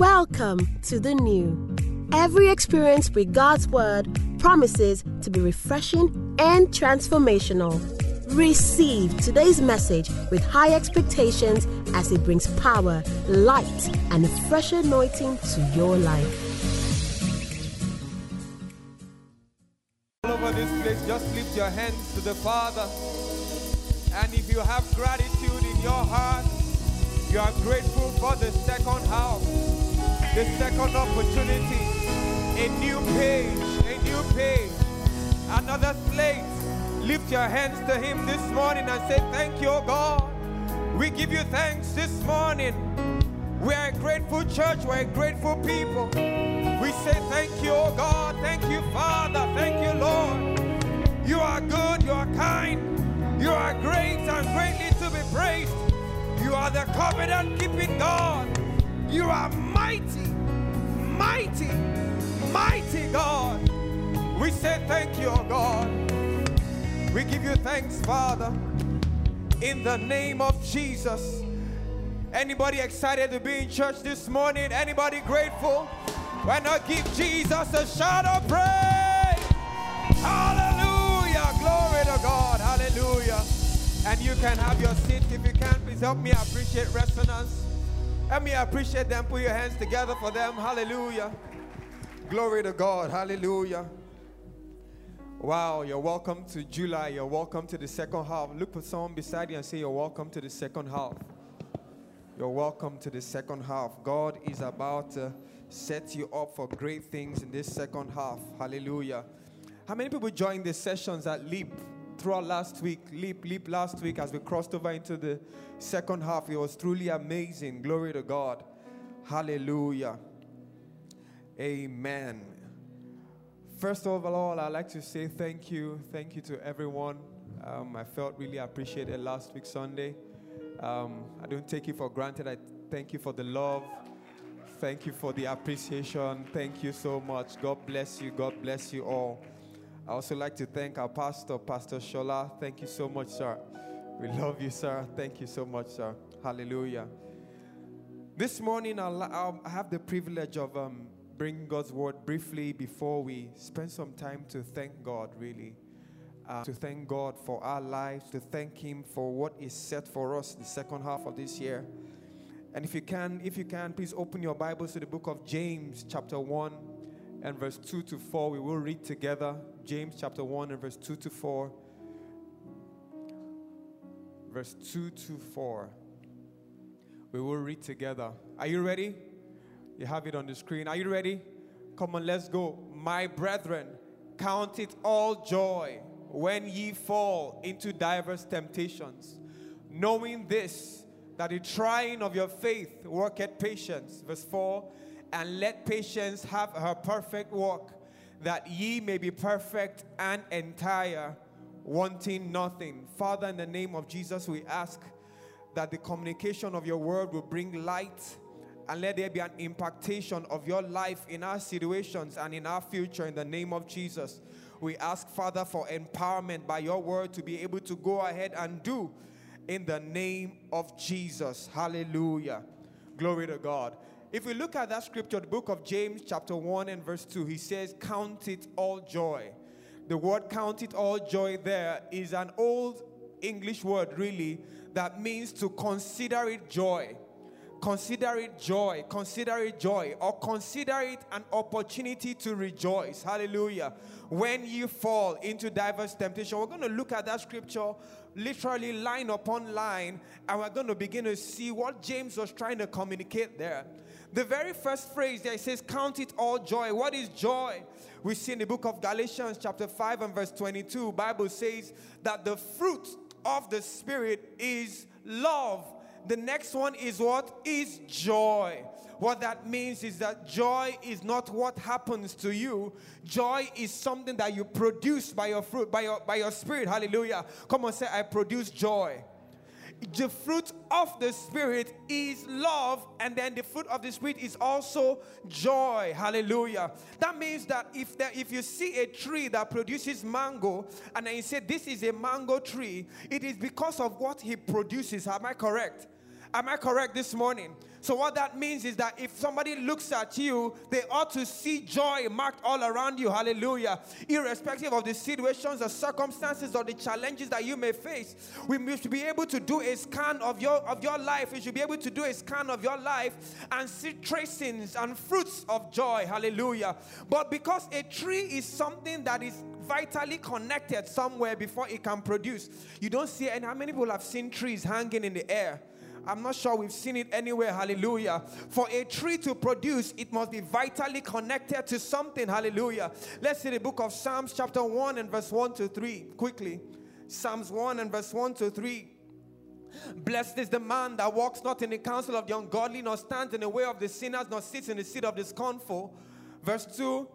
Welcome to the new. Every experience with God's Word promises to be refreshing and transformational. Receive today's message with high expectations as it brings power, light, and a fresh anointing to your life. All over this place, just lift your hands to the Father. And if you have gratitude in your heart, you are grateful for the second half, the second opportunity, a new page, a new page, another slate. Lift your hands to Him this morning and say, Thank you, God. We give you thanks this morning. We are a grateful church, we're a grateful people. We say, Thank you, God. Thank you, Father. Thank you, Lord. You are good, you are kind, you are great and greatly to be praised. You are the covenant keeping God. You are mighty, mighty, mighty God. We say thank you, God. We give you thanks, Father, in the name of Jesus. Anybody excited to be in church this morning? Anybody grateful? Why not give Jesus a shout of praise? Hallelujah. Glory to God. Hallelujah. And you can have your seat if you can. Please help me appreciate resonance. Help me appreciate them. Put your hands together for them. Hallelujah. Glory to God. Hallelujah. Wow, you're welcome to July. You're welcome to the second half. Look for someone beside you and say, You're welcome to the second half. You're welcome to the second half. God is about to set you up for great things in this second half. Hallelujah. How many people joined the sessions at Leap throughout last week? Leap, Leap last week as we crossed over into the second half. It was truly amazing. Glory to God. Hallelujah. Amen. First of all, I'd like to say thank you. Thank you to everyone. Um, I felt really appreciated last week, Sunday. Um, I don't take it for granted. I thank you for the love. Thank you for the appreciation. Thank you so much. God bless you. God bless you all. I also like to thank our pastor, Pastor Shola. Thank you so much, sir. We love you, sir. Thank you so much, sir. Hallelujah. This morning, I'll, I'll, I have the privilege of um, bringing God's word briefly before we spend some time to thank God, really. Uh, to thank God for our lives, to thank Him for what is set for us the second half of this year. And if you can, if you can, please open your Bibles to the book of James, chapter 1 and verse 2 to 4. We will read together James chapter 1 and verse 2 to 4. Verse 2 to 4. We will read together. Are you ready? You have it on the screen. Are you ready? Come on, let's go. My brethren, count it all joy when ye fall into diverse temptations, knowing this, that the trying of your faith worketh patience. Verse 4 And let patience have her perfect work, that ye may be perfect and entire, wanting nothing. Father, in the name of Jesus, we ask that the communication of your word will bring light and let there be an impactation of your life in our situations and in our future in the name of Jesus. We ask, Father, for empowerment by your word to be able to go ahead and do in the name of Jesus. Hallelujah. Glory to God. If we look at that scripture, the book of James, chapter 1 and verse 2, he says, Count it all joy. The word count it all joy there is an old English word, really, that means to consider it joy. Consider it joy, consider it joy, or consider it an opportunity to rejoice. Hallelujah. When you fall into diverse temptation, we're going to look at that scripture literally line upon line, and we're going to begin to see what James was trying to communicate there. The very first phrase there says, Count it all joy. What is joy? We see in the book of Galatians, chapter 5 and verse 22, Bible says that the fruit of the Spirit is love. The next one is what? Is joy. What that means is that joy is not what happens to you. Joy is something that you produce by your fruit, by your by your spirit. Hallelujah. Come on, say, I produce joy. The fruit of the spirit is love, and then the fruit of the spirit is also joy. Hallelujah. That means that if there, if you see a tree that produces mango, and then you say this is a mango tree, it is because of what he produces. Am I correct? Am I correct this morning? So, what that means is that if somebody looks at you, they ought to see joy marked all around you. Hallelujah. Irrespective of the situations, the circumstances, or the challenges that you may face, we should be able to do a scan of your, of your life. We should be able to do a scan of your life and see tracings and fruits of joy. Hallelujah. But because a tree is something that is vitally connected somewhere before it can produce, you don't see And How many people have seen trees hanging in the air? I'm not sure we've seen it anywhere. Hallelujah. For a tree to produce, it must be vitally connected to something. Hallelujah. Let's see the book of Psalms, chapter 1 and verse 1 to 3. Quickly. Psalms 1 and verse 1 to 3. Blessed is the man that walks not in the counsel of the ungodly, nor stands in the way of the sinners, nor sits in the seat of the scornful. Verse 2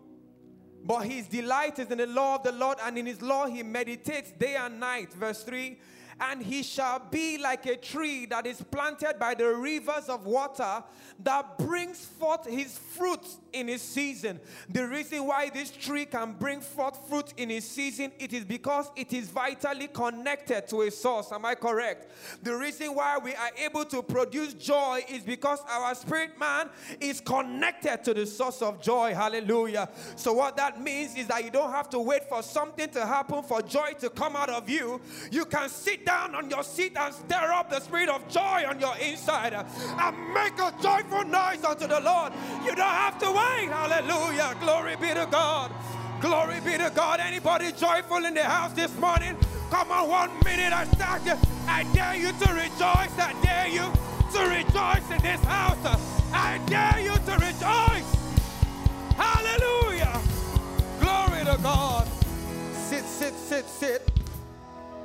But his delight is in the law of the Lord, and in his law he meditates day and night. Verse 3 and he shall be like a tree that is planted by the rivers of water that brings forth his fruit in his season. The reason why this tree can bring forth fruit in his season, it is because it is vitally connected to a source. Am I correct? The reason why we are able to produce joy is because our spirit man is connected to the source of joy. Hallelujah. So what that means is that you don't have to wait for something to happen for joy to come out of you. You can sit down on your seat and stir up the spirit of joy on your inside and make a joyful noise unto the Lord. You don't have to wait. Hallelujah. Glory be to God. Glory be to God. Anybody joyful in the house this morning? Come on, one minute I start you. I dare you to rejoice. I dare you to rejoice in this house. I dare you to rejoice. Hallelujah. Glory to God. Sit, sit, sit, sit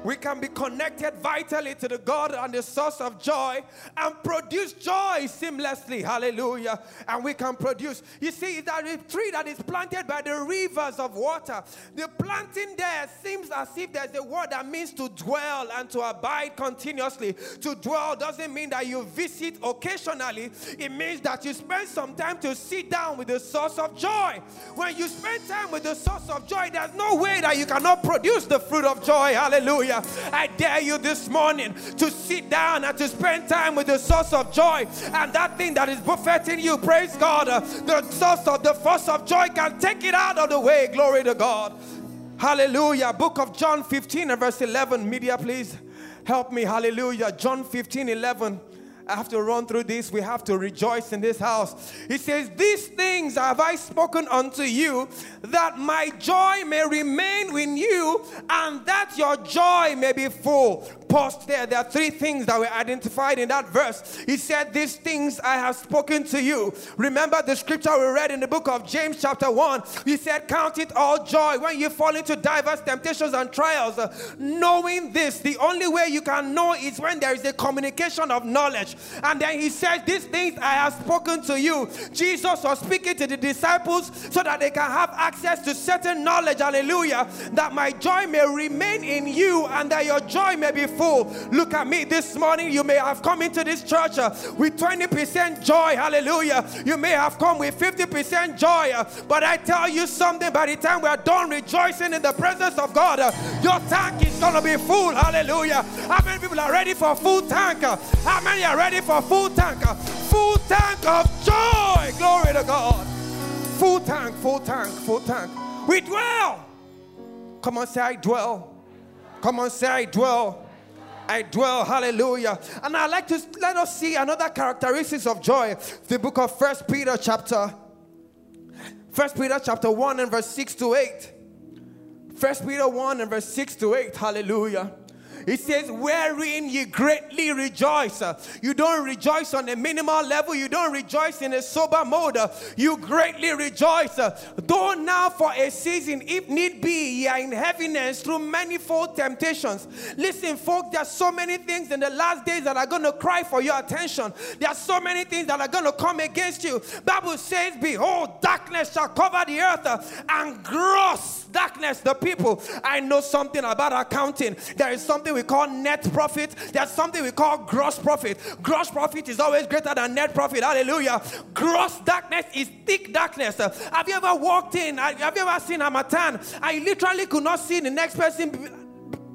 we can be connected vitally to the God and the source of joy and produce joy seamlessly. Hallelujah. And we can produce. You see, that tree that is planted by the rivers of water, the planting there seems as if there's a word that means to dwell and to abide continuously. To dwell doesn't mean that you visit occasionally, it means that you spend some time to sit down with the source of joy. When you spend time with the source of joy, there's no way that you cannot produce the fruit of joy. Hallelujah. Hallelujah. I dare you this morning to sit down and to spend time with the source of joy. And that thing that is buffeting you, praise God, uh, the source of the force of joy can take it out of the way. Glory to God. Hallelujah. Book of John 15 and verse 11. Media, please help me. Hallelujah. John 15 11. I have to run through this. We have to rejoice in this house. He says, These things have I spoken unto you, that my joy may remain in you, and that your joy may be full paused there. There are three things that were identified in that verse. He said, These things I have spoken to you. Remember the scripture we read in the book of James, chapter 1. He said, Count it all joy when you fall into diverse temptations and trials. knowing this, the only way you can know is when there is a communication of knowledge. And then he says, These things I have spoken to you. Jesus was speaking to the disciples so that they can have access to certain knowledge. Hallelujah. That my joy may remain in you and that your joy may be full. Look at me this morning. You may have come into this church uh, with 20% joy. Hallelujah. You may have come with 50% joy. Uh, but I tell you something, by the time we are done rejoicing in the presence of God, uh, your tank is going to be full. Hallelujah. How many people are ready for full tank? How many are ready for full tank? Full tank of joy. Glory to God. Full tank, full tank, full tank. We dwell. Come on, say, I dwell. Come on, say, I dwell. I dwell. Hallelujah. And I'd like to let us see another characteristics of joy. The book of First Peter chapter First Peter chapter 1 and verse 6 to 8. First Peter 1 and verse 6 to 8. Hallelujah. It says, wherein ye greatly rejoice. You don't rejoice on a minimal level. You don't rejoice in a sober mode. You greatly rejoice. Though now for a season, if need be, ye are in heaviness through manifold temptations. Listen, folks, there are so many things in the last days that are going to cry for your attention. There are so many things that are going to come against you. Bible says, behold, darkness shall cover the earth and gross darkness the people. I know something about accounting. There is something we call net profit. There's something we call gross profit. Gross profit is always greater than net profit. Hallelujah. Gross darkness is thick darkness. Have you ever walked in? Have you ever seen Harmattan? I literally could not see the next person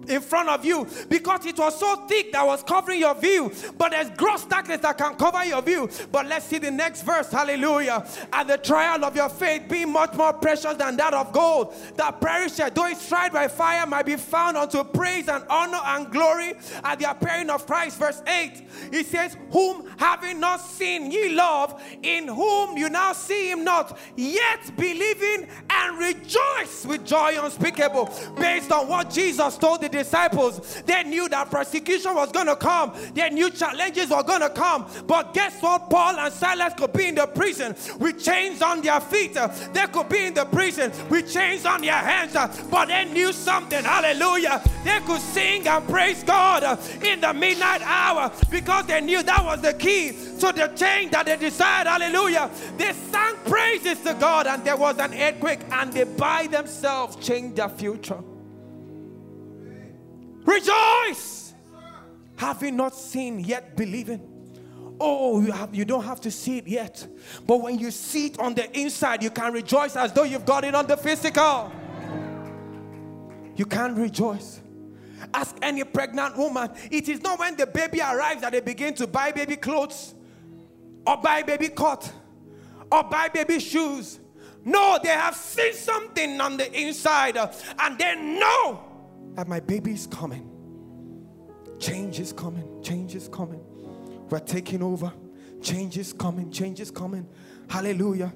in front of you because it was so thick that was covering your view. But there's gross darkness that can cover your view. But let's see the next verse. Hallelujah. And the trial of your faith being much more precious than that of gold that perisheth, though it's tried by fire, might be found unto praise and honor and glory at the appearing of Christ. Verse 8. He says, Whom having not seen ye love, in whom you now see him not, yet believing and rejoice with joy unspeakable, based on what Jesus told the disciples. They knew that persecution was going to come, they knew challenges were going to come. But guess what? Paul and Silas could be in the prison with chains on their feet, they could be in the prison with chains on their hands, but they knew something. Hallelujah. They could sing and praise God in the midnight hour because they knew that was the key to the change that they desired. Hallelujah. They sang praises to God, and there was an earthquake, and they by themselves changed their future. Rejoice, having not seen yet believing. Oh, you, have, you don't have to see it yet. But when you see it on the inside, you can rejoice as though you've got it on the physical. You can rejoice. Ask any pregnant woman. It is not when the baby arrives that they begin to buy baby clothes or buy baby coat or buy baby shoes. No, they have seen something on the inside uh, and they know that my baby is coming. Change is coming. Change is coming. We're taking over. Change is coming. Change is coming. Hallelujah.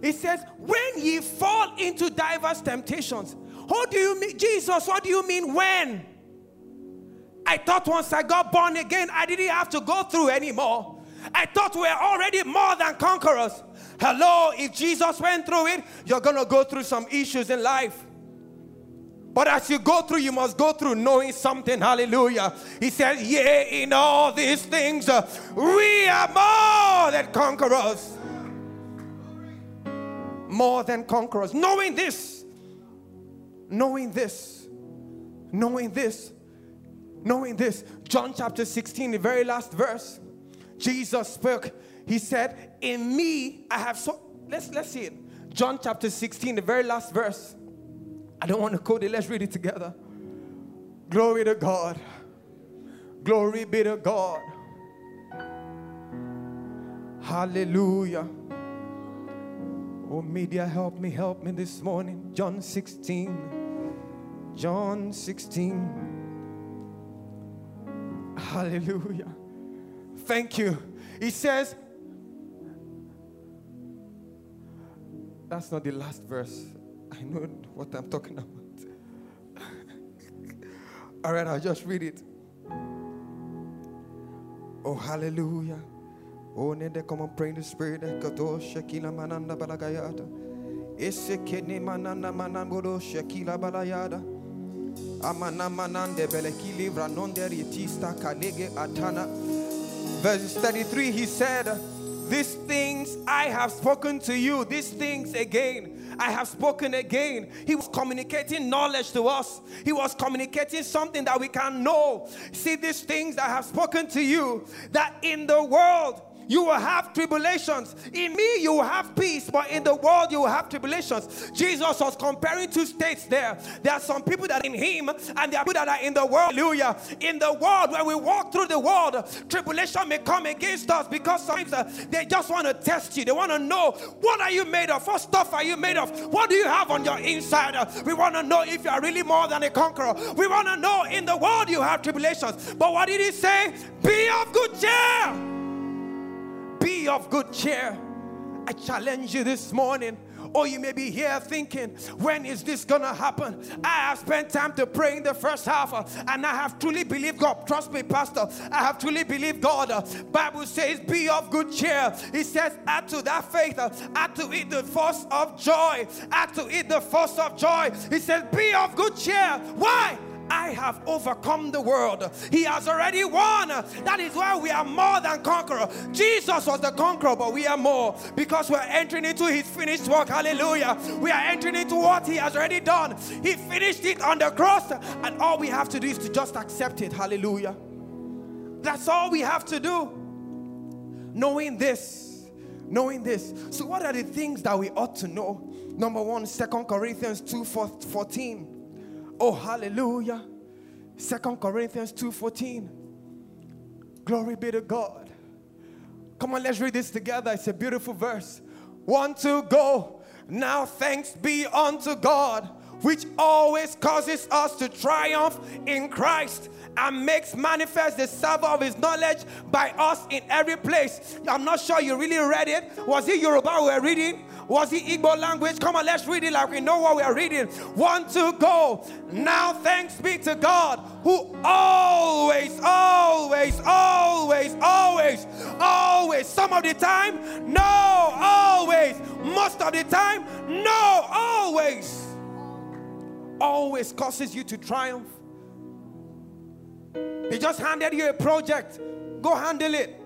It says, when ye fall into diverse temptations. What do you mean, Jesus? What do you mean when? I thought once I got born again, I didn't have to go through anymore. I thought we were already more than conquerors. Hello, if Jesus went through it, you're going to go through some issues in life. But as you go through, you must go through knowing something. Hallelujah. He says, Yea, in all these things, uh, we are more than conquerors. More than conquerors. Knowing this, knowing this, knowing this, knowing this. John chapter 16, the very last verse, Jesus spoke. He said, In me I have so let's let's see it. John chapter 16, the very last verse. I don't want to quote it, let's read it together. Glory to God. Glory be to God. Hallelujah. Oh, media, help me, help me this morning. John 16. John 16. Hallelujah. Thank you. He says, that's not the last verse. I know what I'm talking about. All right, I'll just read it. Oh, hallelujah. Oh, Nende, come on, pray in the spirit. Kato Shekila Mananda Balagayada. Esekene Mananda Manangodo Shekila Balayada. Amana manande belekili vranonde rietista kalege atana. Verse 33, he said, These things I have spoken to you, these things again. I have spoken again. He was communicating knowledge to us. He was communicating something that we can know. See, these things I have spoken to you, that in the world you will have tribulations. In me, you will have peace, but in the world, you will have tribulations. Jesus was comparing two states there. There are some people that are in Him, and there are people that are in the world. Hallelujah. In the world, when we walk through the world, tribulation may come against us because sometimes uh, they just want to test you. They want to know what are you made of? What stuff are you made of? What do you have on your inside? Uh, we want to know if you are really more than a conqueror. We want to know in the world you have tribulations. But what did He say? Be of good cheer. Of good cheer. I challenge you this morning. Or you may be here thinking, when is this gonna happen? I have spent time to pray in the first half, uh, and I have truly believed God. Trust me, Pastor. I have truly believed God. Uh, Bible says, "Be of good cheer." It says, "Add to that faith, uh, add to it the force of joy, add to it the force of joy." It says, "Be of good cheer." Why? I have overcome the world. He has already won. That is why we are more than conqueror. Jesus was the conqueror, but we are more because we're entering into his finished work. Hallelujah. We are entering into what he has already done. He finished it on the cross, and all we have to do is to just accept it. Hallelujah. That's all we have to do. Knowing this, knowing this. So, what are the things that we ought to know? Number one, Second Corinthians 2 14. Oh, hallelujah. Second Corinthians 2:14. Glory be to God. Come on, let's read this together. It's a beautiful verse. One, two, go. Now thanks be unto God, which always causes us to triumph in Christ and makes manifest the savor of his knowledge by us in every place. I'm not sure you really read it. Was it Yoruba we were reading? Was it Igbo language? Come on, let's read it like we know what we are reading. One, two, go. Now thanks be to God who always, always, always, always, always, some of the time, no, always, most of the time, no, always, always causes you to triumph they just handed you a project. Go handle it.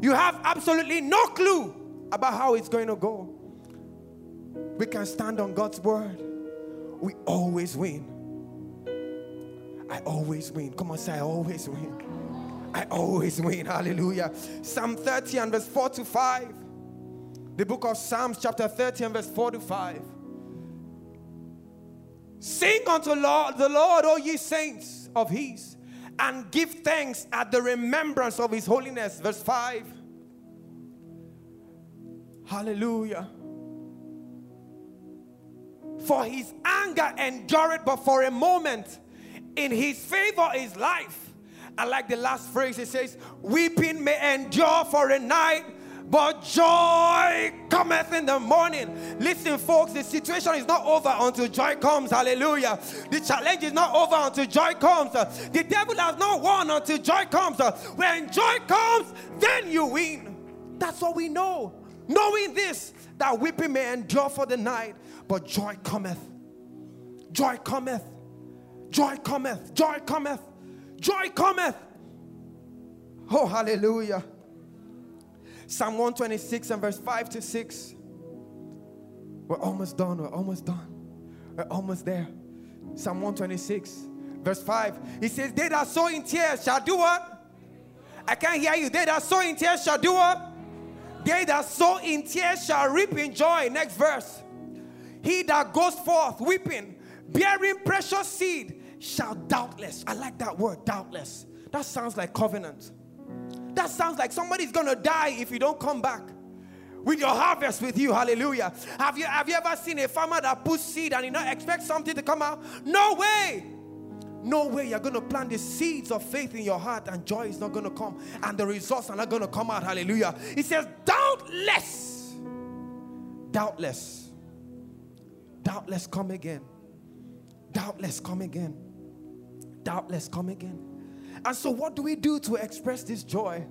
You have absolutely no clue about how it's going to go. We can stand on God's word. We always win. I always win. Come on, say, I always win. I always win. Hallelujah. Psalm 30 and verse 4 to 5. The book of Psalms, chapter 30 and verse 4 to 5. Sing unto Lord, the Lord, O ye saints of his and give thanks at the remembrance of his holiness. Verse 5. Hallelujah. For his anger endured but for a moment. In his favor is life. I like the last phrase. It says, Weeping may endure for a night, but joy cometh in the morning. Listen, folks, the situation is not over until joy comes. Hallelujah. The challenge is not over until joy comes. The devil has not won until joy comes. When joy comes, then you win. That's what we know. Knowing this, that weeping may endure for the night, but joy cometh. Joy cometh. Joy cometh. Joy cometh. Joy cometh. Oh, hallelujah. Psalm 126 and verse 5 to 6. We're almost done. We're almost done. We're almost there. Psalm 126, verse 5. He says, They that sow in tears shall do what? I can't hear you. They that sow in tears shall do what? They that sow in tears shall reap in joy. Next verse. He that goes forth weeping, bearing precious seed, shall doubtless. I like that word, doubtless. That sounds like covenant. That sounds like somebody's gonna die if you don't come back with your harvest with you. Hallelujah. Have you have you ever seen a farmer that puts seed and you not expect something to come out? No way. No way you're going to plant the seeds of faith in your heart and joy is not going to come and the results are not going to come out. Hallelujah. He says, doubtless, doubtless, doubtless come again. Doubtless come again. Doubtless come again. And so, what do we do to express this joy?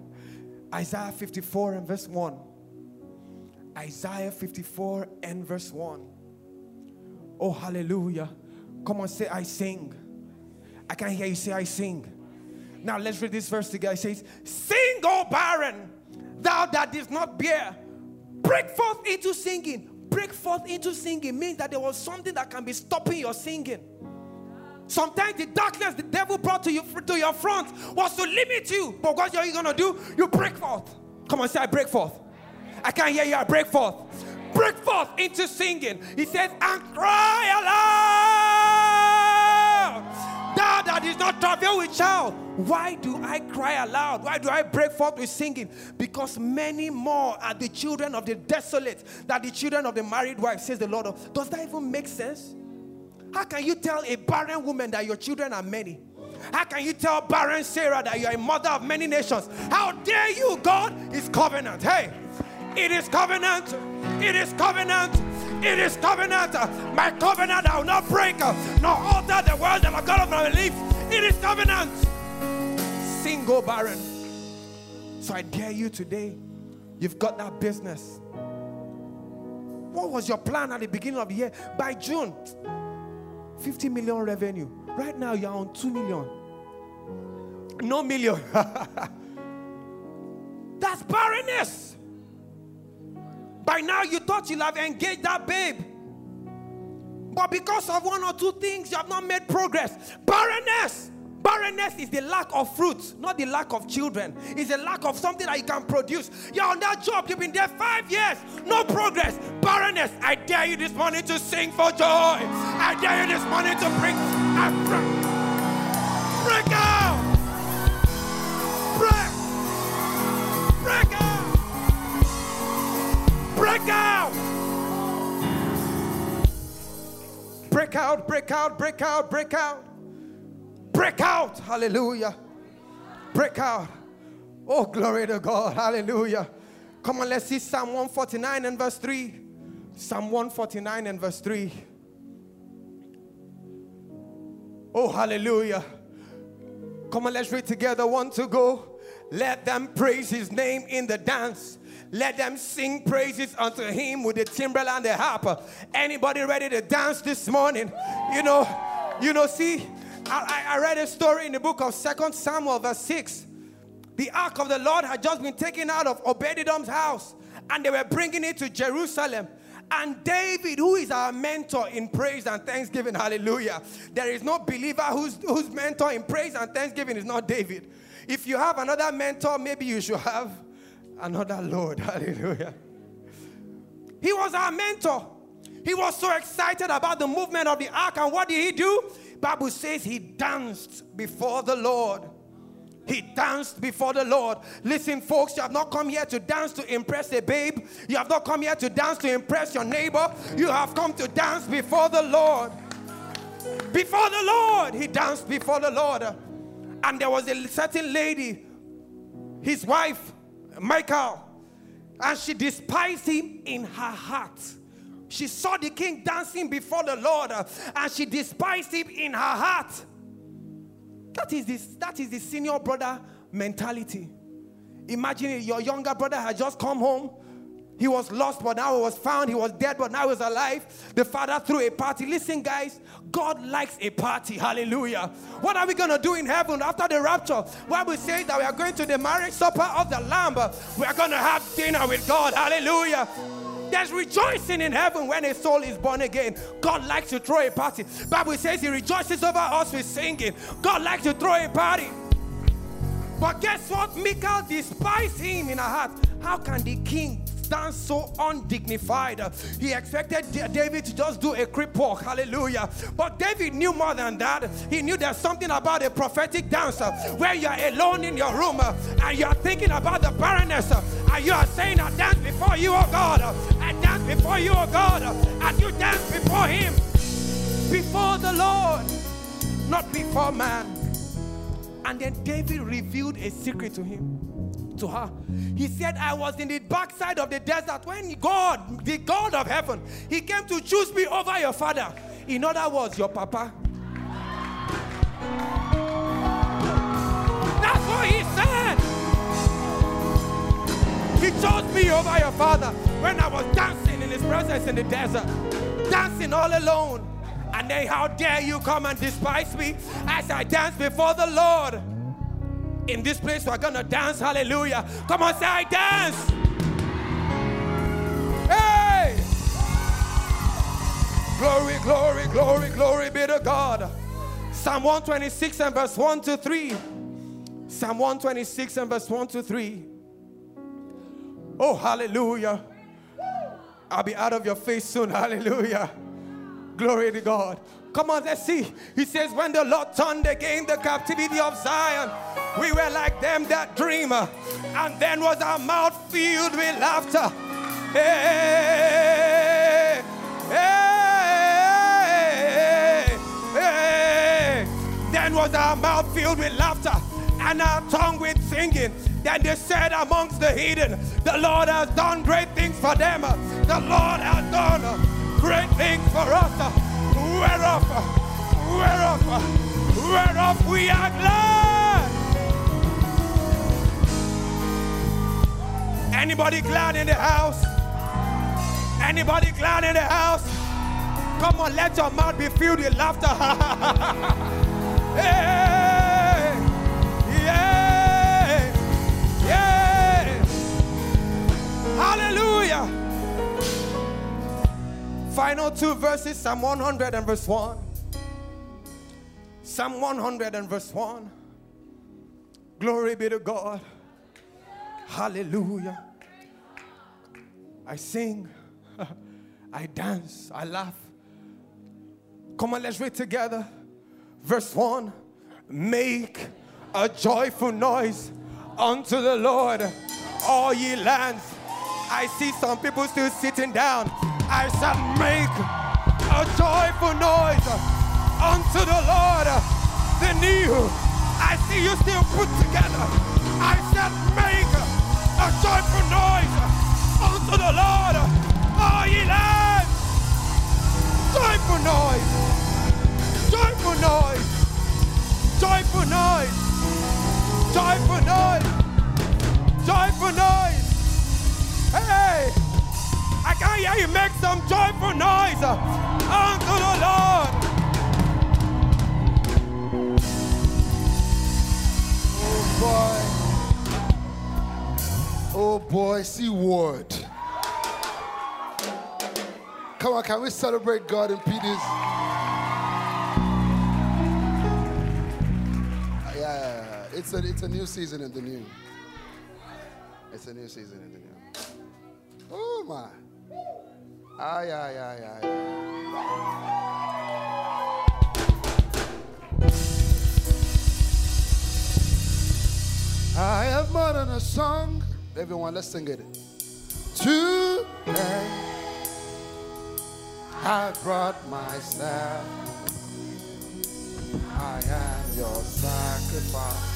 Isaiah 54 and verse 1. Isaiah 54 and verse 1. Oh, hallelujah. Come on, say, I sing. I can't hear you say, I sing. Now, let's read this verse together. It says, Sing, O barren, thou that didst not bear. Break forth into singing. Break forth into singing means that there was something that can be stopping your singing. Sometimes the darkness the devil brought to you to your front was to limit you. But what are you gonna do? You break forth. Come on, say I break forth. I can't hear you. I break forth. Break forth into singing. He says, and cry aloud. Thou that is not travel with child. Why do I cry aloud? Why do I break forth with singing? Because many more are the children of the desolate than the children of the married wife, says the Lord. Does that even make sense? How can you tell a barren woman that your children are many? How can you tell barren Sarah that you are a mother of many nations? How dare you, God? It's covenant. Hey, it is covenant. It is covenant. It is covenant. My covenant I will not break, nor alter the world that I got of my belief. It is covenant. Single barren. So I dare you today. You've got that business. What was your plan at the beginning of the year? By June, 50 million revenue. Right now, you're on 2 million. No million. That's barrenness. By now, you thought you'll have engaged that babe. But because of one or two things, you have not made progress. Barrenness. Barrenness is the lack of fruits, not the lack of children. It's the lack of something that you can produce. You're on that job, you've been there five years, no progress. Barrenness, I dare you this morning to sing for joy. I dare you this morning to break, break out. Break, break out. Break out. Break out, break out, break out, break out. Hallelujah. Break out. Oh, glory to God. Hallelujah. Come on, let's see Psalm 149 and verse 3. Psalm 149 and verse 3. Oh, hallelujah. Come on, let's read together. One to go. Let them praise his name in the dance. Let them sing praises unto him with the timbrel and the harp. Anybody ready to dance this morning? You know, you know, see, I, I read a story in the book of Second Samuel, verse 6. The ark of the Lord had just been taken out of Obed-Edom's house, and they were bringing it to Jerusalem. And David, who is our mentor in praise and thanksgiving, hallelujah. There is no believer whose, whose mentor in praise and thanksgiving is not David. If you have another mentor, maybe you should have another Lord, hallelujah. He was our mentor. He was so excited about the movement of the ark, and what did he do? Bible says he danced before the Lord. He danced before the Lord. Listen, folks, you have not come here to dance to impress a babe. You have not come here to dance to impress your neighbor. You have come to dance before the Lord. Before the Lord. He danced before the Lord. And there was a certain lady, his wife, Michal, and she despised him in her heart. She saw the king dancing before the Lord uh, and she despised him in her heart. That is, this, that is the senior brother mentality. Imagine your younger brother had just come home. He was lost, but now he was found. He was dead, but now he's alive. The father threw a party. Listen, guys, God likes a party. Hallelujah. What are we going to do in heaven after the rapture? Why we say that we are going to the marriage supper of the Lamb. We are going to have dinner with God. Hallelujah. There's rejoicing in heaven when a soul is born again. God likes to throw a party. Bible says he rejoices over us with singing. God likes to throw a party. But guess what? Michal despised him in her heart. How can the king stand so undignified? He expected David to just do a creep walk. Hallelujah. But David knew more than that. He knew there's something about a prophetic dancer where you're alone in your room uh, and you're thinking about the barrenness uh, and you are saying, I dance before you, oh God. Dance before you, oh God. And you dance before Him. Before the Lord, not before man. And then David revealed a secret to him, to her. He said, I was in the backside of the desert when God, the God of heaven, He came to choose me over your father. In other words, your papa. Chose me over your father when I was dancing in his presence in the desert, dancing all alone. And then, how dare you come and despise me as I dance before the Lord? In this place, we're gonna dance, hallelujah. Come on, say, I dance. Hey! Glory, glory, glory, glory be to God. Psalm 126 and verse 1 to 3. Psalm 126 and verse 1 to 3. Oh, hallelujah. I'll be out of your face soon. Hallelujah. Glory to God. Come on, let's see. He says, When the Lord turned again the captivity of Zion, we were like them that dream. Uh, and then was our mouth filled with laughter. Hey, hey, hey. Then was our mouth filled with laughter and our tongue with singing. Then they said amongst the heathen, The Lord has done great things for them. The Lord has done great things for us, whereof, whereof, whereof we are glad. Anybody glad in the house? Anybody glad in the house? Come on, let your mouth be filled with laughter. hey, final two verses Psalm 100 and verse 1. Psalm 100 and verse 1. Glory be to God. Hallelujah. I sing, I dance, I laugh. Come on, let's read together. Verse 1 Make a joyful noise unto the Lord, all ye lands. I see some people still sitting down. I shall make a joyful noise unto the Lord. The new, I see you still put together. I said, make a joyful noise unto the Lord. Oh, ye lands, joyful noise, joyful noise, joyful noise, joyful noise, joyful noise. I you make some joyful noise unto the Lord. Oh boy. Oh boy, see word. Come on, can we celebrate God in Peters? Yeah, it's a it's a new season in the new. It's a new season in the new. Oh my. Ay, ay, ay, ay. I have more than a song. Everyone, let's sing it. Today, I brought myself. I am your sacrifice.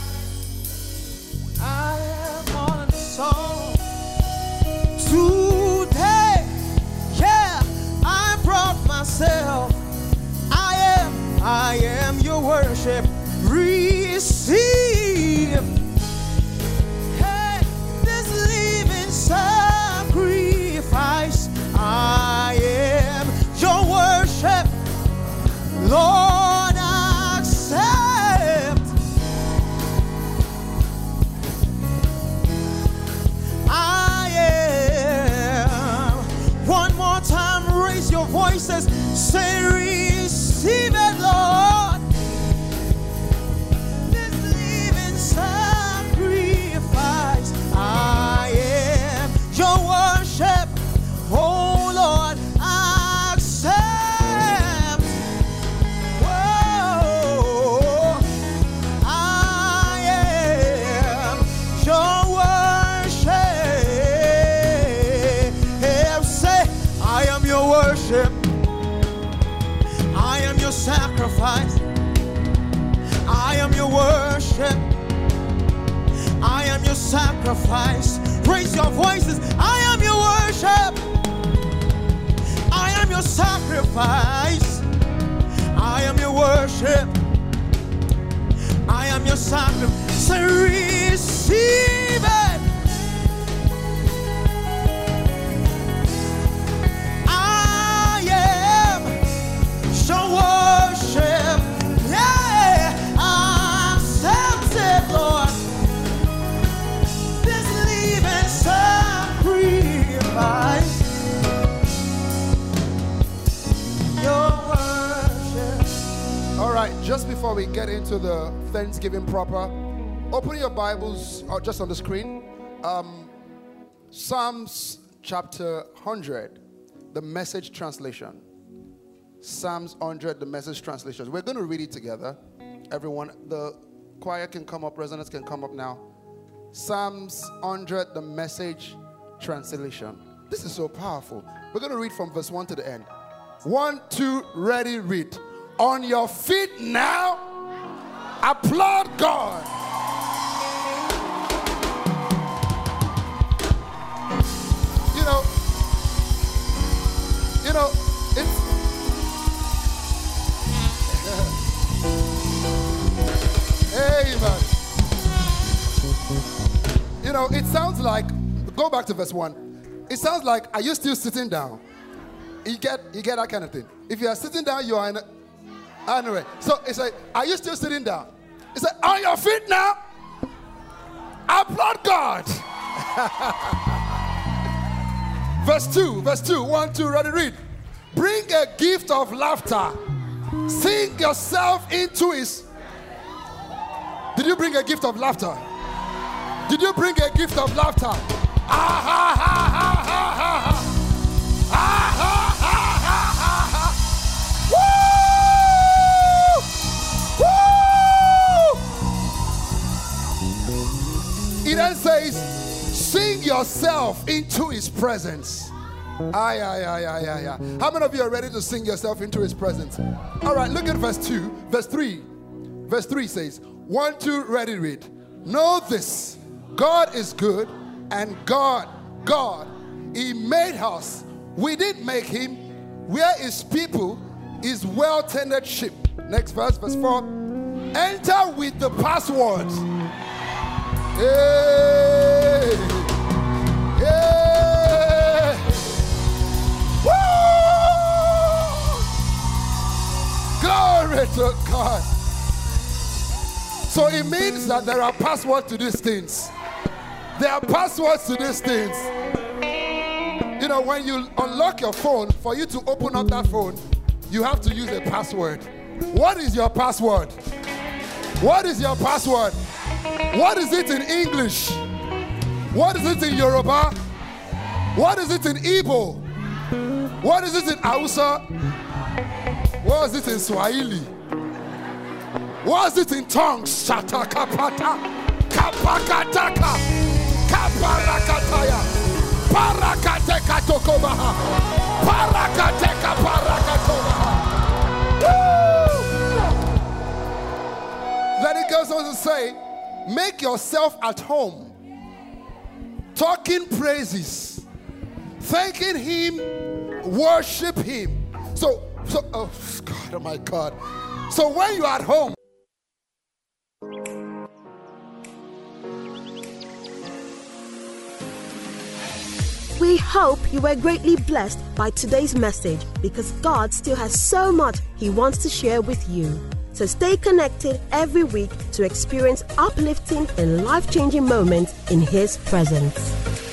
I am on a song today. Myself. I am, I am your worship. Receive. Hey, this living sacrifice. I am your worship. Lord, Say, before we get into the Thanksgiving proper, open your Bibles or just on the screen. Um, Psalms chapter 100, the message translation. Psalms 100, the message translation. We're going to read it together. Everyone, the choir can come up, resonance can come up now. Psalms 100, the message translation. This is so powerful. We're going to read from verse 1 to the end. One, two, ready, read. On your feet now, applaud God. You know, you know, it's. Amen. You know, it sounds like, go back to verse 1. It sounds like, are you still sitting down? You get, you get that kind of thing. If you are sitting down, you are in a, anyway. So it's like, are you still sitting down? It's like, on your feet now. Applaud God. verse 2, verse 2, 1, 2, ready, read. Bring a gift of laughter. Sing yourself into his. Did you bring a gift of laughter? Did you bring a gift of laughter? Ah ha ha ha ha ha. Ah ha Woo! Then says, sing yourself into his presence. Aye, aye, aye, aye, aye, aye. How many of you are ready to sing yourself into his presence? All right, look at verse 2. Verse 3. Verse 3 says, 1, 2, ready, read. Know this God is good, and God, God, He made us. We didn't make Him. Where is people is well tended sheep. Next verse, verse 4. Enter with the password. Woo! Glory to God. So it means that there are passwords to these things. There are passwords to these things. You know, when you unlock your phone, for you to open up that phone, you have to use a password. What is your password? What is your password? What is it in English? What is it in Yoruba? What is it in Igbo? What is it in Hausa? What is it in Swahili? What is it in tongues? Shata kapata, kapakataka, kaparakataya, parakateka tokobaha, parakateka parakatobaha. Then it goes on to say, make yourself at home, talking praises, thanking Him, worship Him. So, so, oh God, oh my God. So when you're at home, We hope you were greatly blessed by today's message because God still has so much He wants to share with you. So stay connected every week to experience uplifting and life changing moments in His presence.